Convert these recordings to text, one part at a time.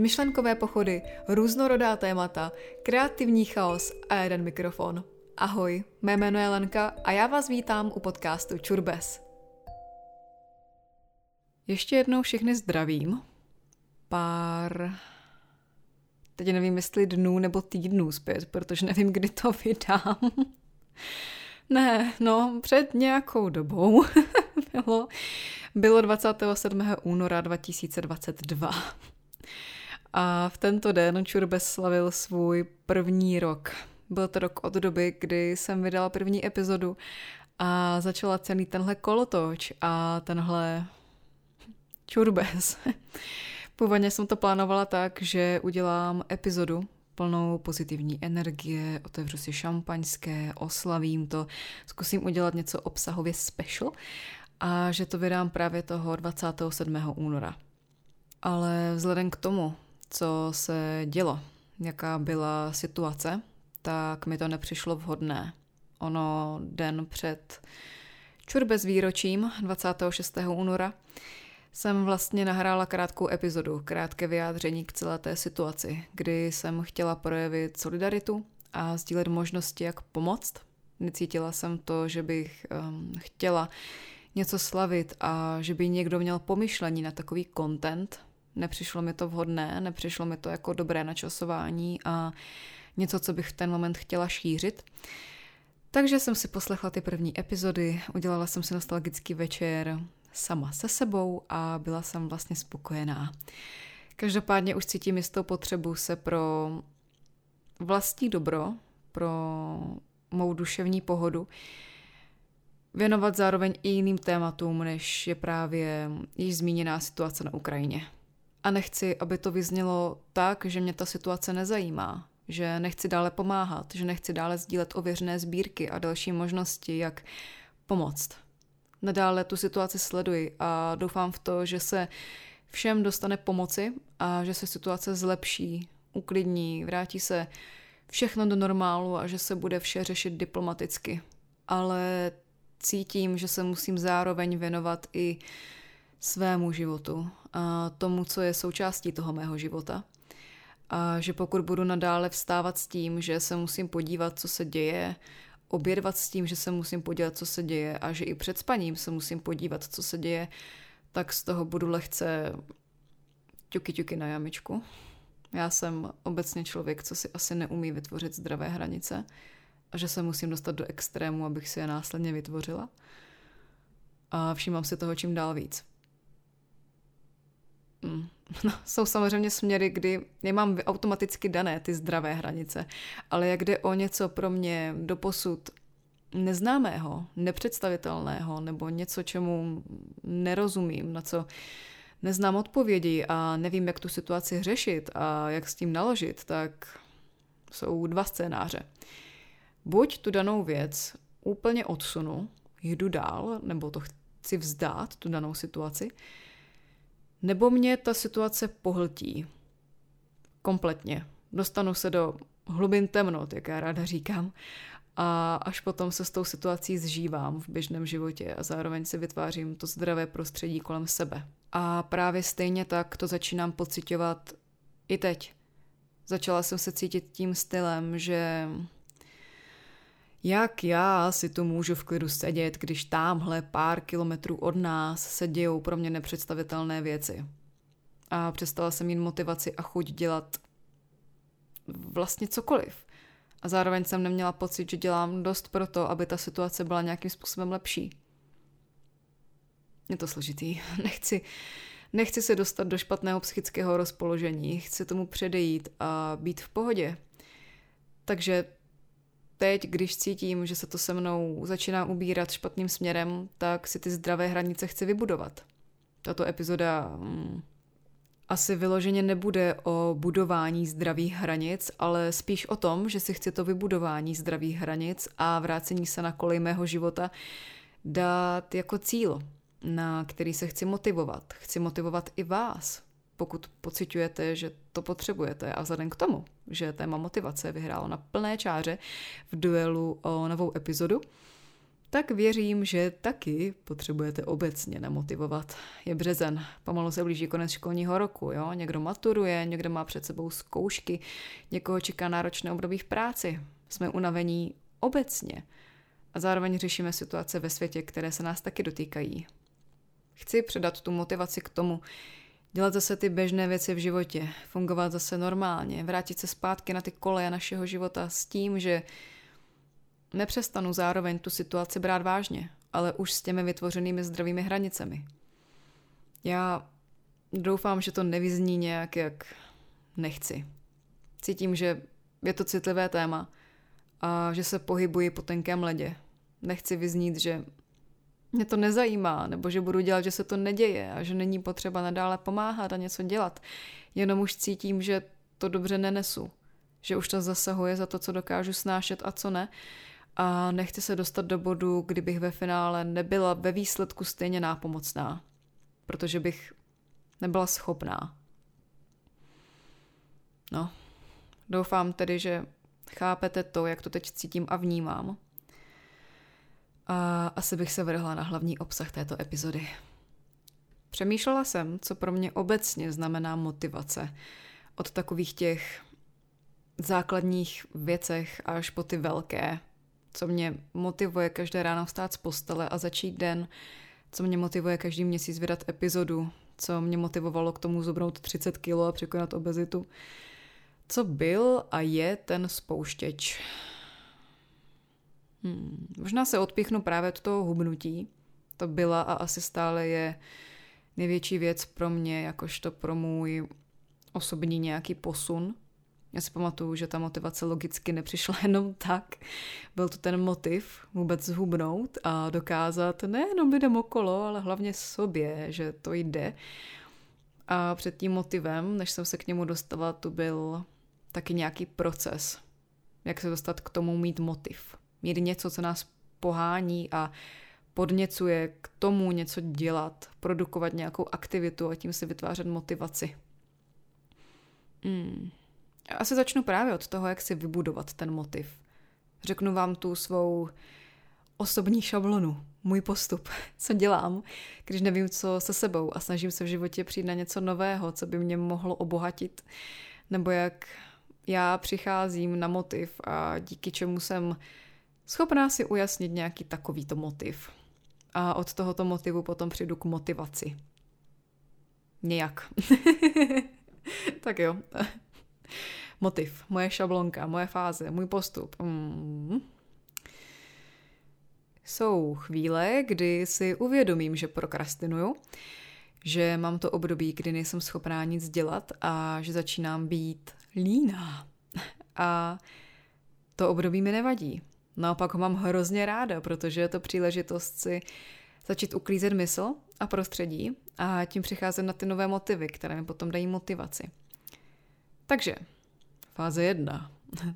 myšlenkové pochody, různorodá témata, kreativní chaos a jeden mikrofon. Ahoj, mé jméno je Lenka a já vás vítám u podcastu Čurbes. Ještě jednou všechny zdravím. Pár... Teď nevím, jestli dnů nebo týdnů zpět, protože nevím, kdy to vydám. ne, no, před nějakou dobou bylo, bylo 27. února 2022. A v tento den Čurbes slavil svůj první rok. Byl to rok od doby, kdy jsem vydala první epizodu a začala celý tenhle kolotoč a tenhle Čurbes. Původně jsem to plánovala tak, že udělám epizodu plnou pozitivní energie, otevřu si šampaňské, oslavím to, zkusím udělat něco obsahově special a že to vydám právě toho 27. února. Ale vzhledem k tomu, co se dělo, jaká byla situace, tak mi to nepřišlo vhodné. Ono den před čurbe s výročím 26. února jsem vlastně nahrála krátkou epizodu, krátké vyjádření k celé té situaci, kdy jsem chtěla projevit solidaritu a sdílet možnosti, jak pomoct. Necítila jsem to, že bych um, chtěla něco slavit a že by někdo měl pomyšlení na takový content. Nepřišlo mi to vhodné, nepřišlo mi to jako dobré načasování a něco, co bych v ten moment chtěla šířit. Takže jsem si poslechla ty první epizody, udělala jsem si nostalgický večer sama se sebou a byla jsem vlastně spokojená. Každopádně už cítím jistou potřebu se pro vlastní dobro, pro mou duševní pohodu, věnovat zároveň i jiným tématům, než je právě již zmíněná situace na Ukrajině. A nechci, aby to vyznělo tak, že mě ta situace nezajímá, že nechci dále pomáhat, že nechci dále sdílet ověřené sbírky a další možnosti, jak pomoct. Nadále tu situaci sleduji a doufám v to, že se všem dostane pomoci a že se situace zlepší, uklidní, vrátí se všechno do normálu a že se bude vše řešit diplomaticky. Ale cítím, že se musím zároveň věnovat i svému životu a tomu, co je součástí toho mého života. A že pokud budu nadále vstávat s tím, že se musím podívat, co se děje, obědvat s tím, že se musím podívat, co se děje a že i před spaním se musím podívat, co se děje, tak z toho budu lehce ťuky ťuky na jamičku. Já jsem obecně člověk, co si asi neumí vytvořit zdravé hranice a že se musím dostat do extrému, abych si je následně vytvořila. A všímám si toho čím dál víc. Mm. No, jsou samozřejmě směry, kdy nemám automaticky dané ty zdravé hranice, ale jak jde o něco pro mě doposud neznámého, nepředstavitelného nebo něco, čemu nerozumím, na co neznám odpovědi a nevím, jak tu situaci řešit a jak s tím naložit, tak jsou dva scénáře. Buď tu danou věc úplně odsunu, jdu dál, nebo to chci vzdát, tu danou situaci, nebo mě ta situace pohltí. Kompletně. Dostanu se do hlubin temnot, jak já ráda říkám, a až potom se s tou situací zžívám v běžném životě a zároveň si vytvářím to zdravé prostředí kolem sebe. A právě stejně tak to začínám pocitovat i teď. Začala jsem se cítit tím stylem, že jak já si tu můžu v klidu sedět, když tamhle pár kilometrů od nás se dějou pro mě nepředstavitelné věci. A přestala jsem mít motivaci a chuť dělat vlastně cokoliv. A zároveň jsem neměla pocit, že dělám dost pro to, aby ta situace byla nějakým způsobem lepší. Je to složitý. Nechci, nechci se dostat do špatného psychického rozpoložení. Chci tomu předejít a být v pohodě. Takže teď, když cítím, že se to se mnou začíná ubírat špatným směrem, tak si ty zdravé hranice chci vybudovat. Tato epizoda hmm, asi vyloženě nebude o budování zdravých hranic, ale spíš o tom, že si chci to vybudování zdravých hranic a vrácení se na kolej mého života dát jako cíl, na který se chci motivovat. Chci motivovat i vás, pokud pocitujete, že to potřebujete. A vzhledem k tomu, že téma motivace vyhrálo na plné čáře v duelu o novou epizodu, tak věřím, že taky potřebujete obecně namotivovat. Je březen, pomalu se blíží konec školního roku, jo? Někdo maturuje, někdo má před sebou zkoušky, někoho čeká náročné období v práci. Jsme unavení obecně a zároveň řešíme situace ve světě, které se nás taky dotýkají. Chci předat tu motivaci k tomu, dělat zase ty běžné věci v životě, fungovat zase normálně, vrátit se zpátky na ty koleje našeho života s tím, že nepřestanu zároveň tu situaci brát vážně, ale už s těmi vytvořenými zdravými hranicemi. Já doufám, že to nevyzní nějak, jak nechci. Cítím, že je to citlivé téma a že se pohybuji po tenkém ledě. Nechci vyznít, že mě to nezajímá, nebo že budu dělat, že se to neděje a že není potřeba nadále pomáhat a něco dělat. Jenom už cítím, že to dobře nenesu. Že už to zasahuje za to, co dokážu snášet a co ne. A nechci se dostat do bodu, kdybych ve finále nebyla ve výsledku stejně nápomocná. Protože bych nebyla schopná. No, doufám tedy, že chápete to, jak to teď cítím a vnímám. A asi bych se vrhla na hlavní obsah této epizody. Přemýšlela jsem, co pro mě obecně znamená motivace. Od takových těch základních věcech až po ty velké, co mě motivuje každé ráno vstát z postele a začít den, co mě motivuje každý měsíc vydat epizodu, co mě motivovalo k tomu zobnout 30 kg a překonat obezitu. Co byl a je ten spouštěč? Hmm, možná se odpíchnu právě od toho hubnutí. To byla a asi stále je největší věc pro mě, jakožto pro můj osobní nějaký posun. Já si pamatuju, že ta motivace logicky nepřišla jenom tak. Byl to ten motiv vůbec zhubnout a dokázat nejenom lidem okolo, ale hlavně sobě, že to jde. A před tím motivem, než jsem se k němu dostala, to byl taky nějaký proces. Jak se dostat k tomu mít motiv mít něco, co nás pohání a podněcuje k tomu něco dělat, produkovat nějakou aktivitu a tím si vytvářet motivaci. Hmm. Asi začnu právě od toho, jak si vybudovat ten motiv. Řeknu vám tu svou osobní šablonu, můj postup, co dělám, když nevím, co se sebou a snažím se v životě přijít na něco nového, co by mě mohlo obohatit, nebo jak já přicházím na motiv a díky čemu jsem schopná si ujasnit nějaký takovýto motiv. A od tohoto motivu potom přijdu k motivaci. Nějak. tak jo. Motiv, moje šablonka, moje fáze, můj postup. Mm. Jsou chvíle, kdy si uvědomím, že prokrastinuju, že mám to období, kdy nejsem schopná nic dělat a že začínám být líná. A to období mi nevadí. Naopak ho mám hrozně ráda, protože je to příležitost si začít uklízet mysl a prostředí a tím přicházet na ty nové motivy, které mi potom dají motivaci. Takže, fáze jedna.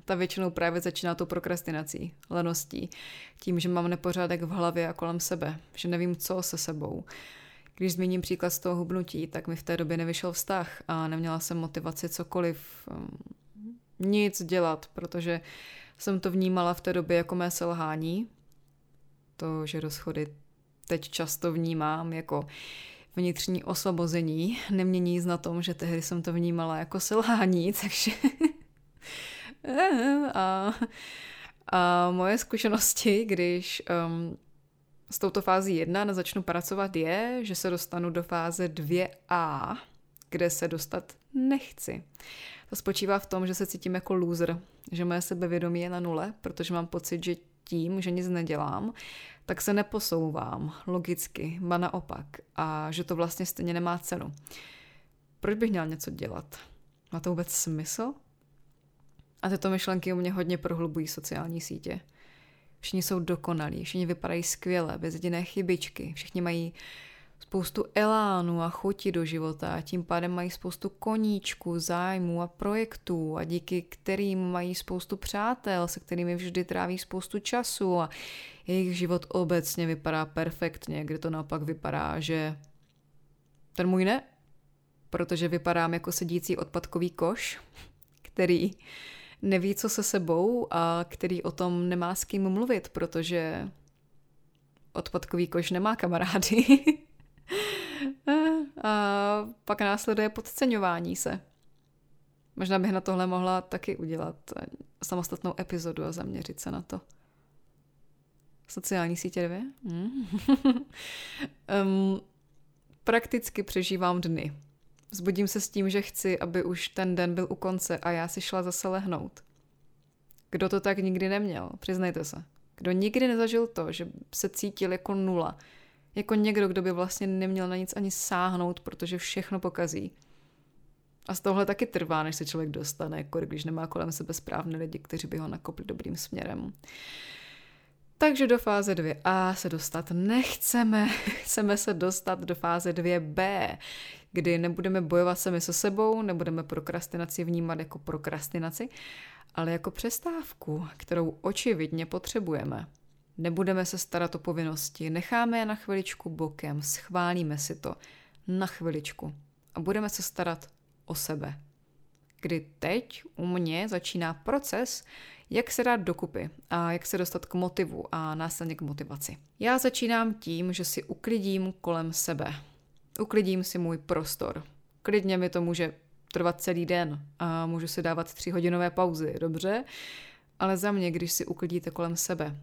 Ta většinou právě začíná tou prokrastinací, leností, tím, že mám nepořádek v hlavě a kolem sebe, že nevím, co se sebou. Když zmíním příklad z toho hubnutí, tak mi v té době nevyšel vztah a neměla jsem motivaci cokoliv, um, nic dělat, protože jsem to vnímala v té době jako mé selhání. To, že rozchody teď často vnímám jako vnitřní osvobození, nemění nic na tom, že tehdy jsem to vnímala jako selhání, takže... a, a moje zkušenosti, když um, s touto fází 1 začnu pracovat, je, že se dostanu do fáze 2a, kde se dostat nechci. To spočívá v tom, že se cítím jako loser, že moje sebevědomí je na nule, protože mám pocit, že tím, že nic nedělám, tak se neposouvám logicky, ba naopak, a že to vlastně stejně nemá cenu. Proč bych měl něco dělat? Má to vůbec smysl? A tyto myšlenky u mě hodně prohlubují sociální sítě. Všichni jsou dokonalí, všichni vypadají skvěle, bez jediné chybičky, všichni mají spoustu elánu a chuti do života a tím pádem mají spoustu koníčků, zájmů a projektů a díky kterým mají spoustu přátel, se kterými vždy tráví spoustu času a jejich život obecně vypadá perfektně, kde to naopak vypadá, že ten můj ne, protože vypadám jako sedící odpadkový koš, který neví, co se sebou a který o tom nemá s kým mluvit, protože odpadkový koš nemá kamarády. a pak následuje podceňování se. Možná bych na tohle mohla taky udělat samostatnou epizodu a zaměřit se na to. Sociální sítě dvě? Mm. um, prakticky přežívám dny. Zbudím se s tím, že chci, aby už ten den byl u konce a já si šla zase lehnout. Kdo to tak nikdy neměl? Přiznejte se. Kdo nikdy nezažil to, že se cítil jako nula. Jako někdo, kdo by vlastně neměl na nic ani sáhnout, protože všechno pokazí. A z tohle taky trvá, než se člověk dostane, jako když nemá kolem sebe správné lidi, kteří by ho nakopli dobrým směrem. Takže do fáze 2a se dostat nechceme. Chceme se dostat do fáze 2b, kdy nebudeme bojovat sami se sebou, nebudeme prokrastinaci vnímat jako prokrastinaci, ale jako přestávku, kterou očividně potřebujeme. Nebudeme se starat o povinnosti, necháme je na chviličku bokem, schválíme si to na chviličku a budeme se starat o sebe. Kdy teď u mě začíná proces, jak se dát dokupy a jak se dostat k motivu a následně k motivaci. Já začínám tím, že si uklidím kolem sebe. Uklidím si můj prostor. Klidně mi to může trvat celý den a můžu si dávat tři hodinové pauzy, dobře? Ale za mě, když si uklidíte kolem sebe,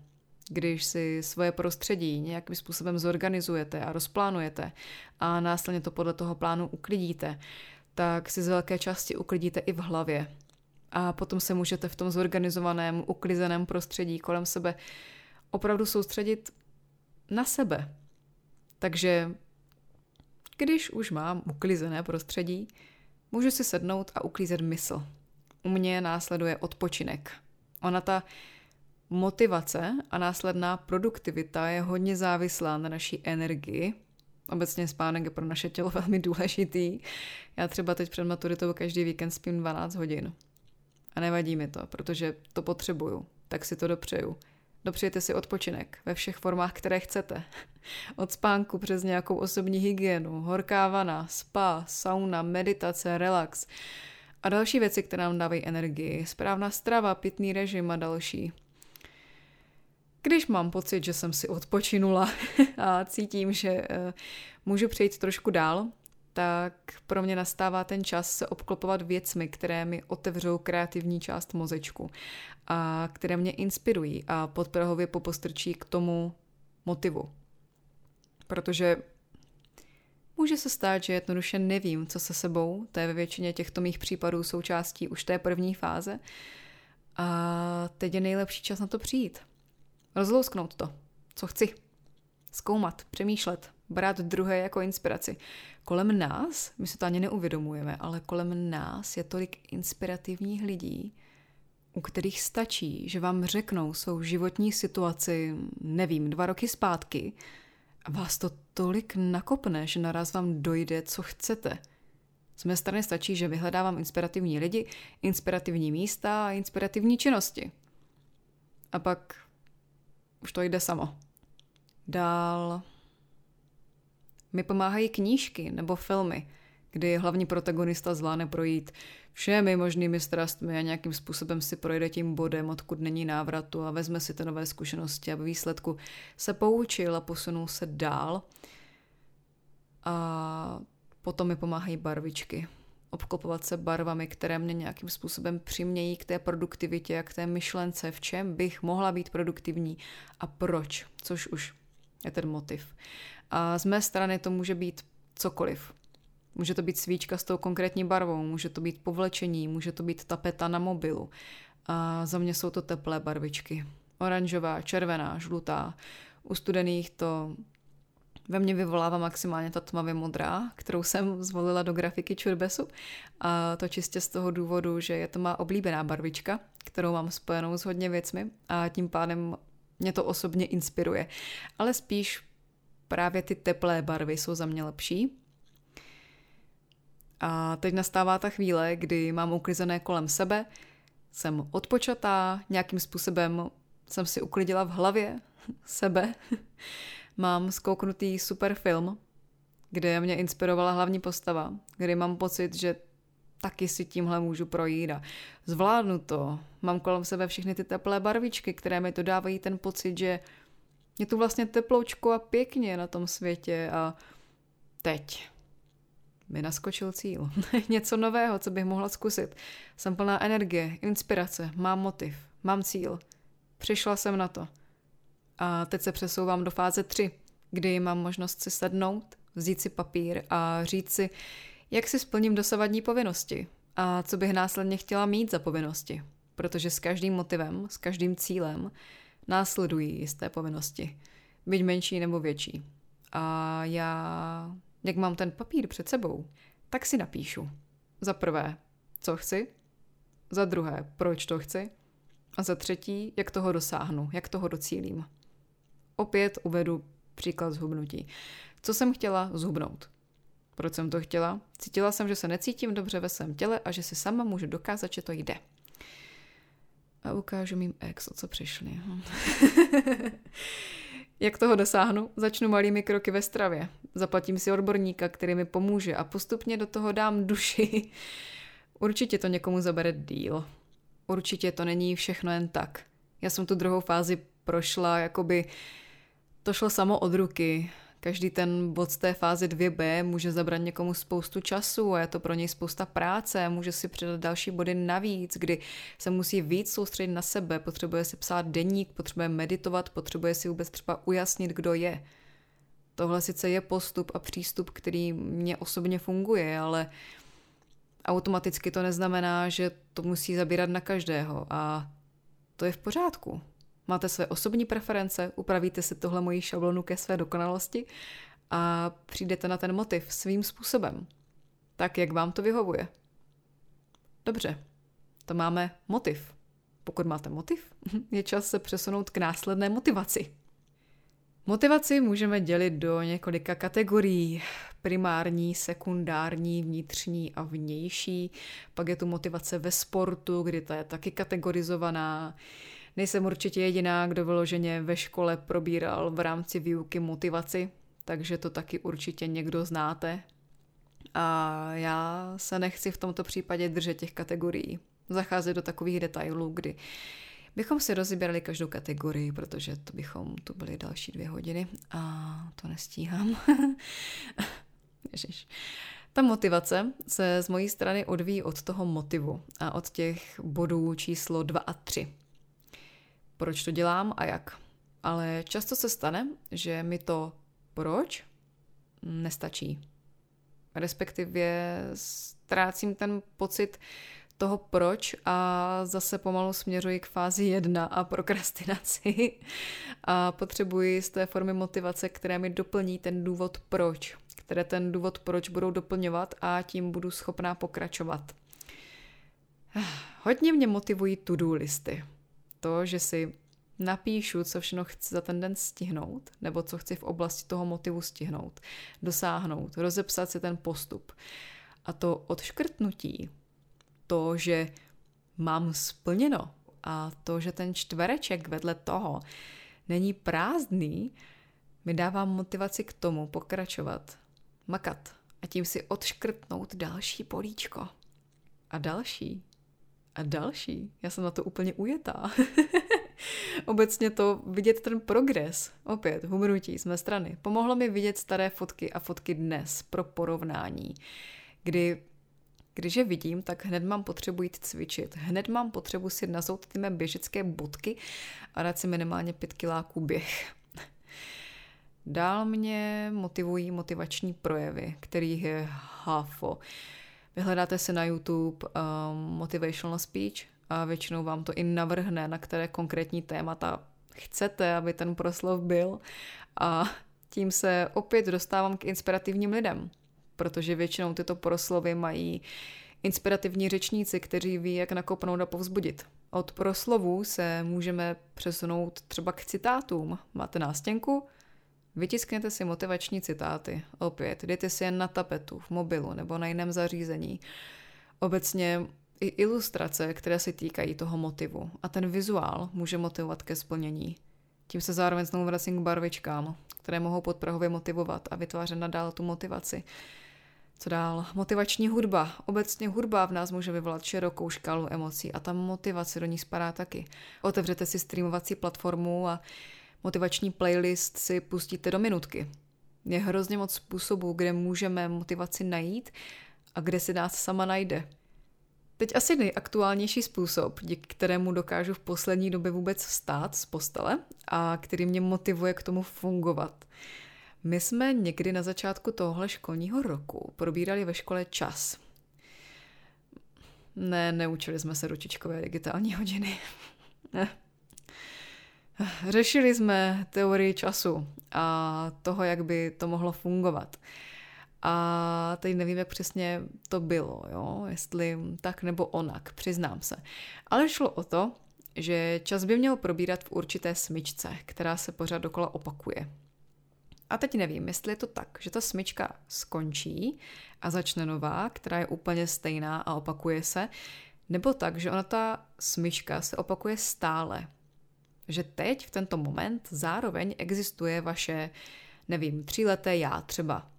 když si svoje prostředí nějakým způsobem zorganizujete a rozplánujete a následně to podle toho plánu uklidíte, tak si z velké části uklidíte i v hlavě. A potom se můžete v tom zorganizovaném, uklizeném prostředí kolem sebe opravdu soustředit na sebe. Takže když už mám uklizené prostředí, můžu si sednout a uklízet mysl. U mě následuje odpočinek. Ona ta motivace a následná produktivita je hodně závislá na naší energii. Obecně spánek je pro naše tělo velmi důležitý. Já třeba teď před maturitou každý víkend spím 12 hodin. A nevadí mi to, protože to potřebuju, tak si to dopřeju. Dopřejte si odpočinek ve všech formách, které chcete. Od spánku přes nějakou osobní hygienu, horká vana, spa, sauna, meditace, relax a další věci, které nám dávají energii, správná strava, pitný režim a další. Když mám pocit, že jsem si odpočinula a cítím, že uh, můžu přejít trošku dál, tak pro mě nastává ten čas se obklopovat věcmi, které mi otevřou kreativní část mozečku a které mě inspirují a podprahově popostrčí k tomu motivu. Protože může se stát, že jednoduše nevím, co se sebou, to je ve většině těchto mých případů součástí už té první fáze a teď je nejlepší čas na to přijít. Rozlousknout to, co chci. Zkoumat, přemýšlet, brát druhé jako inspiraci. Kolem nás, my se to ani neuvědomujeme, ale kolem nás je tolik inspirativních lidí, u kterých stačí, že vám řeknou svou životní situaci, nevím, dva roky zpátky a vás to tolik nakopne, že naraz vám dojde, co chcete. Z mé strany stačí, že vyhledávám inspirativní lidi, inspirativní místa a inspirativní činnosti. A pak už to jde samo. Dál mi pomáhají knížky nebo filmy, kdy hlavní protagonista zvládne projít všemi možnými strastmi a nějakým způsobem si projde tím bodem, odkud není návratu a vezme si ty nové zkušenosti a výsledku se poučil a posunul se dál. A potom mi pomáhají barvičky. Obklopovat se barvami, které mě nějakým způsobem přimějí k té produktivitě a k té myšlence, v čem bych mohla být produktivní a proč, což už je ten motiv. A z mé strany to může být cokoliv. Může to být svíčka s tou konkrétní barvou, může to být povlečení, může to být tapeta na mobilu. A za mě jsou to teplé barvičky. Oranžová, červená, žlutá. U studených to ve mně vyvolává maximálně ta tmavě modrá, kterou jsem zvolila do grafiky Čurbesu. A to čistě z toho důvodu, že je to má oblíbená barvička, kterou mám spojenou s hodně věcmi a tím pádem mě to osobně inspiruje. Ale spíš právě ty teplé barvy jsou za mě lepší. A teď nastává ta chvíle, kdy mám uklizené kolem sebe, jsem odpočatá, nějakým způsobem jsem si uklidila v hlavě sebe. Mám zkouknutý super film, kde mě inspirovala hlavní postava, kdy mám pocit, že taky si tímhle můžu projít a zvládnu to. Mám kolem sebe všechny ty teplé barvičky, které mi to dávají ten pocit, že Je tu vlastně teploučko a pěkně na tom světě a teď mi naskočil cíl. Něco nového, co bych mohla zkusit. Jsem plná energie, inspirace, mám motiv, mám cíl. Přišla jsem na to. A teď se přesouvám do fáze 3, kdy mám možnost si sednout, vzít si papír a říct si, jak si splním dosavadní povinnosti a co bych následně chtěla mít za povinnosti. Protože s každým motivem, s každým cílem následují jisté povinnosti. Byť menší nebo větší. A já, jak mám ten papír před sebou, tak si napíšu. Za prvé, co chci, za druhé, proč to chci, a za třetí, jak toho dosáhnu, jak toho docílím. Opět uvedu příklad zhubnutí. Co jsem chtěla zhubnout? Proč jsem to chtěla? Cítila jsem, že se necítím dobře ve svém těle a že si sama můžu dokázat, že to jde. A ukážu mým ex, o co přišli. Jak toho dosáhnu? Začnu malými kroky ve stravě. Zaplatím si odborníka, který mi pomůže a postupně do toho dám duši. Určitě to někomu zabere díl. Určitě to není všechno jen tak. Já jsem tu druhou fázi prošla, jakoby to šlo samo od ruky. Každý ten bod z té fáze 2b může zabrat někomu spoustu času a je to pro něj spousta práce, může si přidat další body navíc, kdy se musí víc soustředit na sebe, potřebuje si psát deník, potřebuje meditovat, potřebuje si vůbec třeba ujasnit, kdo je. Tohle sice je postup a přístup, který mě osobně funguje, ale automaticky to neznamená, že to musí zabírat na každého a to je v pořádku. Máte své osobní preference, upravíte si tohle moji šablonu ke své dokonalosti a přijdete na ten motiv svým způsobem. Tak, jak vám to vyhovuje. Dobře, to máme motiv. Pokud máte motiv, je čas se přesunout k následné motivaci. Motivaci můžeme dělit do několika kategorií. Primární, sekundární, vnitřní a vnější. Pak je tu motivace ve sportu, kdy ta je taky kategorizovaná. Nejsem určitě jediná, kdo vyloženě ve škole probíral v rámci výuky motivaci, takže to taky určitě někdo znáte. A já se nechci v tomto případě držet těch kategorií. Zacházet do takových detailů, kdy bychom si rozbírali každou kategorii, protože to bychom tu byli další dvě hodiny a to nestíhám. Ježiš. Ta motivace se z mojí strany odvíjí od toho motivu a od těch bodů číslo 2 a 3 proč to dělám a jak. Ale často se stane, že mi to proč nestačí. Respektive ztrácím ten pocit toho proč a zase pomalu směřuji k fázi jedna a prokrastinaci a potřebuji z té formy motivace, které mi doplní ten důvod proč, které ten důvod proč budou doplňovat a tím budu schopná pokračovat. Hodně mě motivují to-do listy to, že si napíšu, co všechno chci za ten den stihnout, nebo co chci v oblasti toho motivu stihnout, dosáhnout, rozepsat si ten postup. A to odškrtnutí, to, že mám splněno a to, že ten čtvereček vedle toho není prázdný, mi dává motivaci k tomu pokračovat, makat a tím si odškrtnout další políčko. A další a další. Já jsem na to úplně ujetá. Obecně to vidět ten progres, opět humrutí z mé strany, pomohlo mi vidět staré fotky a fotky dnes pro porovnání, kdy když je vidím, tak hned mám potřebu jít cvičit. Hned mám potřebu si nazout ty mé běžecké bodky a dát si minimálně pět kiláků běh. Dál mě motivují motivační projevy, kterých je hafo. Vyhledáte si na YouTube um, motivational speech a většinou vám to i navrhne, na které konkrétní témata chcete, aby ten proslov byl. A tím se opět dostávám k inspirativním lidem, protože většinou tyto proslovy mají inspirativní řečníci, kteří ví, jak nakopnout a povzbudit. Od proslovů se můžeme přesunout třeba k citátům. Máte nástěnku? Vytiskněte si motivační citáty. Opět, dejte si je na tapetu, v mobilu nebo na jiném zařízení. Obecně i ilustrace, které se týkají toho motivu. A ten vizuál může motivovat ke splnění. Tím se zároveň znovu vracím k barvičkám, které mohou podprahově motivovat a vytvářet nadále tu motivaci. Co dál? Motivační hudba. Obecně hudba v nás může vyvolat širokou škálu emocí a ta motivace do ní spadá taky. Otevřete si streamovací platformu a motivační playlist si pustíte do minutky. Je hrozně moc způsobů, kde můžeme motivaci najít a kde si nás sama najde. Teď asi nejaktuálnější způsob, díky kterému dokážu v poslední době vůbec vstát z postele a který mě motivuje k tomu fungovat. My jsme někdy na začátku tohohle školního roku probírali ve škole čas. Ne, neučili jsme se ručičkové digitální hodiny. Řešili jsme teorii času a toho, jak by to mohlo fungovat. A teď nevím, jak přesně to bylo, jo? jestli tak nebo onak, přiznám se. Ale šlo o to, že čas by měl probírat v určité smyčce, která se pořád dokola opakuje. A teď nevím, jestli je to tak, že ta smyčka skončí a začne nová, která je úplně stejná a opakuje se, nebo tak, že ona ta smyčka se opakuje stále. Že teď, v tento moment, zároveň existuje vaše, nevím, tříleté já třeba.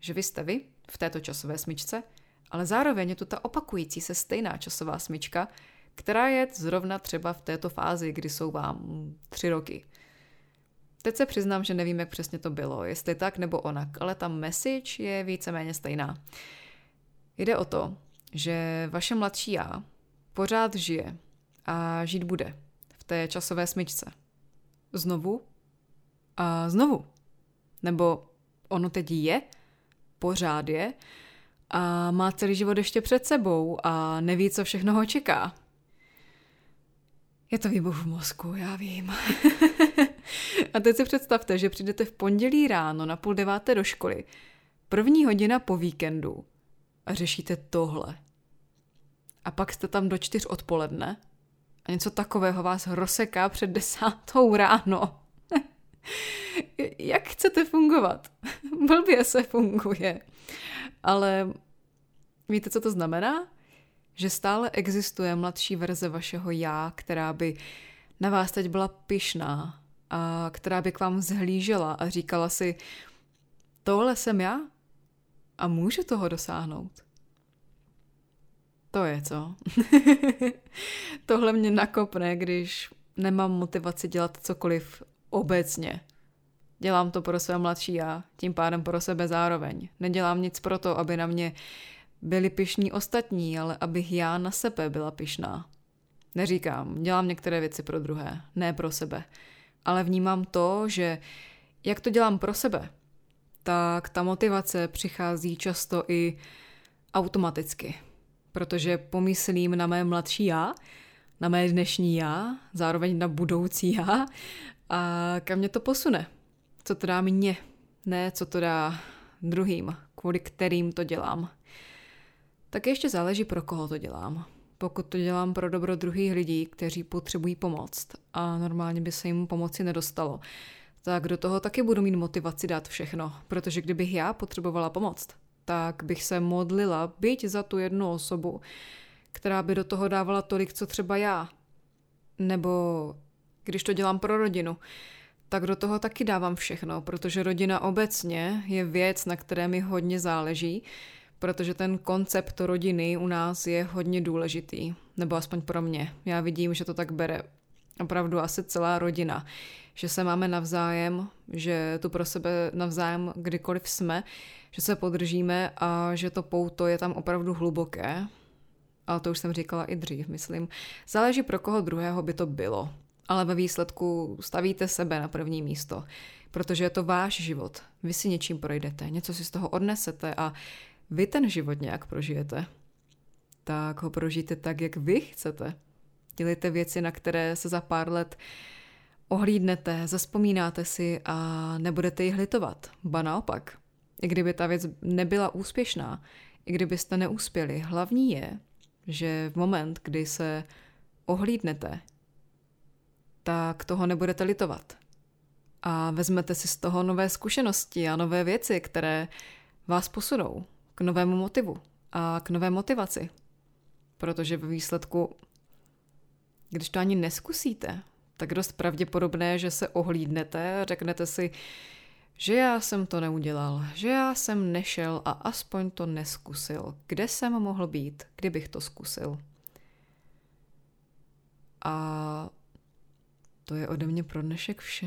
Že vy jste vy v této časové smyčce, ale zároveň je tu ta opakující se stejná časová smyčka, která je zrovna třeba v této fázi, kdy jsou vám tři roky. Teď se přiznám, že nevím, jak přesně to bylo, jestli tak nebo onak, ale ta message je víceméně stejná. Jde o to, že vaše mladší já pořád žije a žít bude té časové smyčce. Znovu a znovu. Nebo ono teď je, pořád je a má celý život ještě před sebou a neví, co všechno ho čeká. Je to výbuch v mozku, já vím. a teď si představte, že přijdete v pondělí ráno na půl deváté do školy, první hodina po víkendu a řešíte tohle. A pak jste tam do čtyř odpoledne a něco takového vás rozseká před desátou ráno. Jak chcete fungovat? Blbě se funguje. Ale víte, co to znamená? že stále existuje mladší verze vašeho já, která by na vás teď byla pyšná a která by k vám zhlížela a říkala si, tohle jsem já a můžu toho dosáhnout. To je co. Tohle mě nakopne, když nemám motivaci dělat cokoliv obecně. Dělám to pro své mladší já, tím pádem pro sebe zároveň. Nedělám nic pro to, aby na mě byli pišní ostatní, ale abych já na sebe byla pišná. Neříkám, dělám některé věci pro druhé, ne pro sebe. Ale vnímám to, že jak to dělám pro sebe, tak ta motivace přichází často i automaticky. Protože pomyslím na mé mladší já, na mé dnešní já, zároveň na budoucí já a kam mě to posune. Co to dá mně, ne co to dá druhým, kvůli kterým to dělám tak ještě záleží, pro koho to dělám. Pokud to dělám pro dobro druhých lidí, kteří potřebují pomoc a normálně by se jim pomoci nedostalo, tak do toho taky budu mít motivaci dát všechno, protože kdybych já potřebovala pomoc, tak bych se modlila byť za tu jednu osobu, která by do toho dávala tolik, co třeba já. Nebo když to dělám pro rodinu, tak do toho taky dávám všechno, protože rodina obecně je věc, na které mi hodně záleží protože ten koncept rodiny u nás je hodně důležitý, nebo aspoň pro mě. Já vidím, že to tak bere opravdu asi celá rodina, že se máme navzájem, že tu pro sebe navzájem kdykoliv jsme, že se podržíme a že to pouto je tam opravdu hluboké. Ale to už jsem říkala i dřív, myslím. Záleží pro koho druhého by to bylo. Ale ve výsledku stavíte sebe na první místo, protože je to váš život. Vy si něčím projdete, něco si z toho odnesete a vy ten život nějak prožijete, tak ho prožijte tak, jak vy chcete. Dělejte věci, na které se za pár let ohlídnete, zaspomínáte si a nebudete ji litovat. Ba naopak. I kdyby ta věc nebyla úspěšná, i kdybyste neuspěli, hlavní je, že v moment, kdy se ohlídnete, tak toho nebudete litovat. A vezmete si z toho nové zkušenosti a nové věci, které vás posunou k novému motivu a k nové motivaci. Protože ve výsledku, když to ani neskusíte, tak dost pravděpodobné, že se ohlídnete a řeknete si, že já jsem to neudělal, že já jsem nešel a aspoň to neskusil. Kde jsem mohl být, kdybych to zkusil? A to je ode mě pro dnešek vše.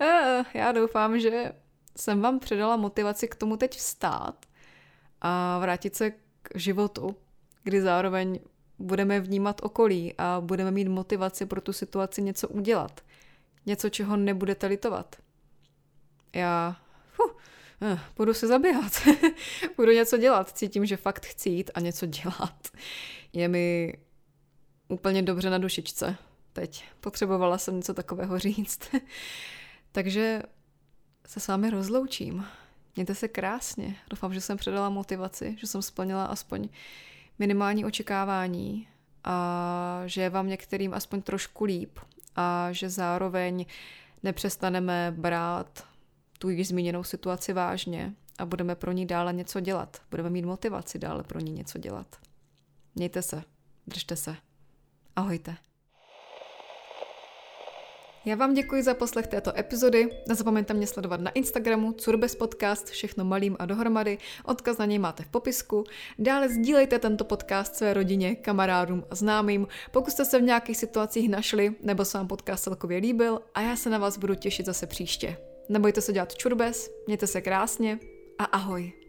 Já doufám, že jsem vám předala motivaci k tomu teď vstát a vrátit se k životu, kdy zároveň budeme vnímat okolí a budeme mít motivaci pro tu situaci něco udělat. Něco, čeho nebudete litovat. Já eh, budu se zaběhat, budu něco dělat, cítím, že fakt chci jít a něco dělat. Je mi úplně dobře na dušičce teď. Potřebovala jsem něco takového říct. Takže se s vámi rozloučím. Mějte se krásně. Doufám, že jsem předala motivaci, že jsem splnila aspoň minimální očekávání a že vám některým aspoň trošku líp a že zároveň nepřestaneme brát tu již zmíněnou situaci vážně a budeme pro ní dále něco dělat. Budeme mít motivaci dále pro ní něco dělat. Mějte se, držte se. Ahojte. Já vám děkuji za poslech této epizody. Nezapomeňte mě sledovat na Instagramu Curbes Podcast, všechno malým a dohromady. Odkaz na něj máte v popisku. Dále sdílejte tento podcast své rodině, kamarádům a známým, pokud jste se v nějakých situacích našli nebo se vám podcast celkově líbil a já se na vás budu těšit zase příště. Nebojte se dělat čurbes, mějte se krásně a ahoj.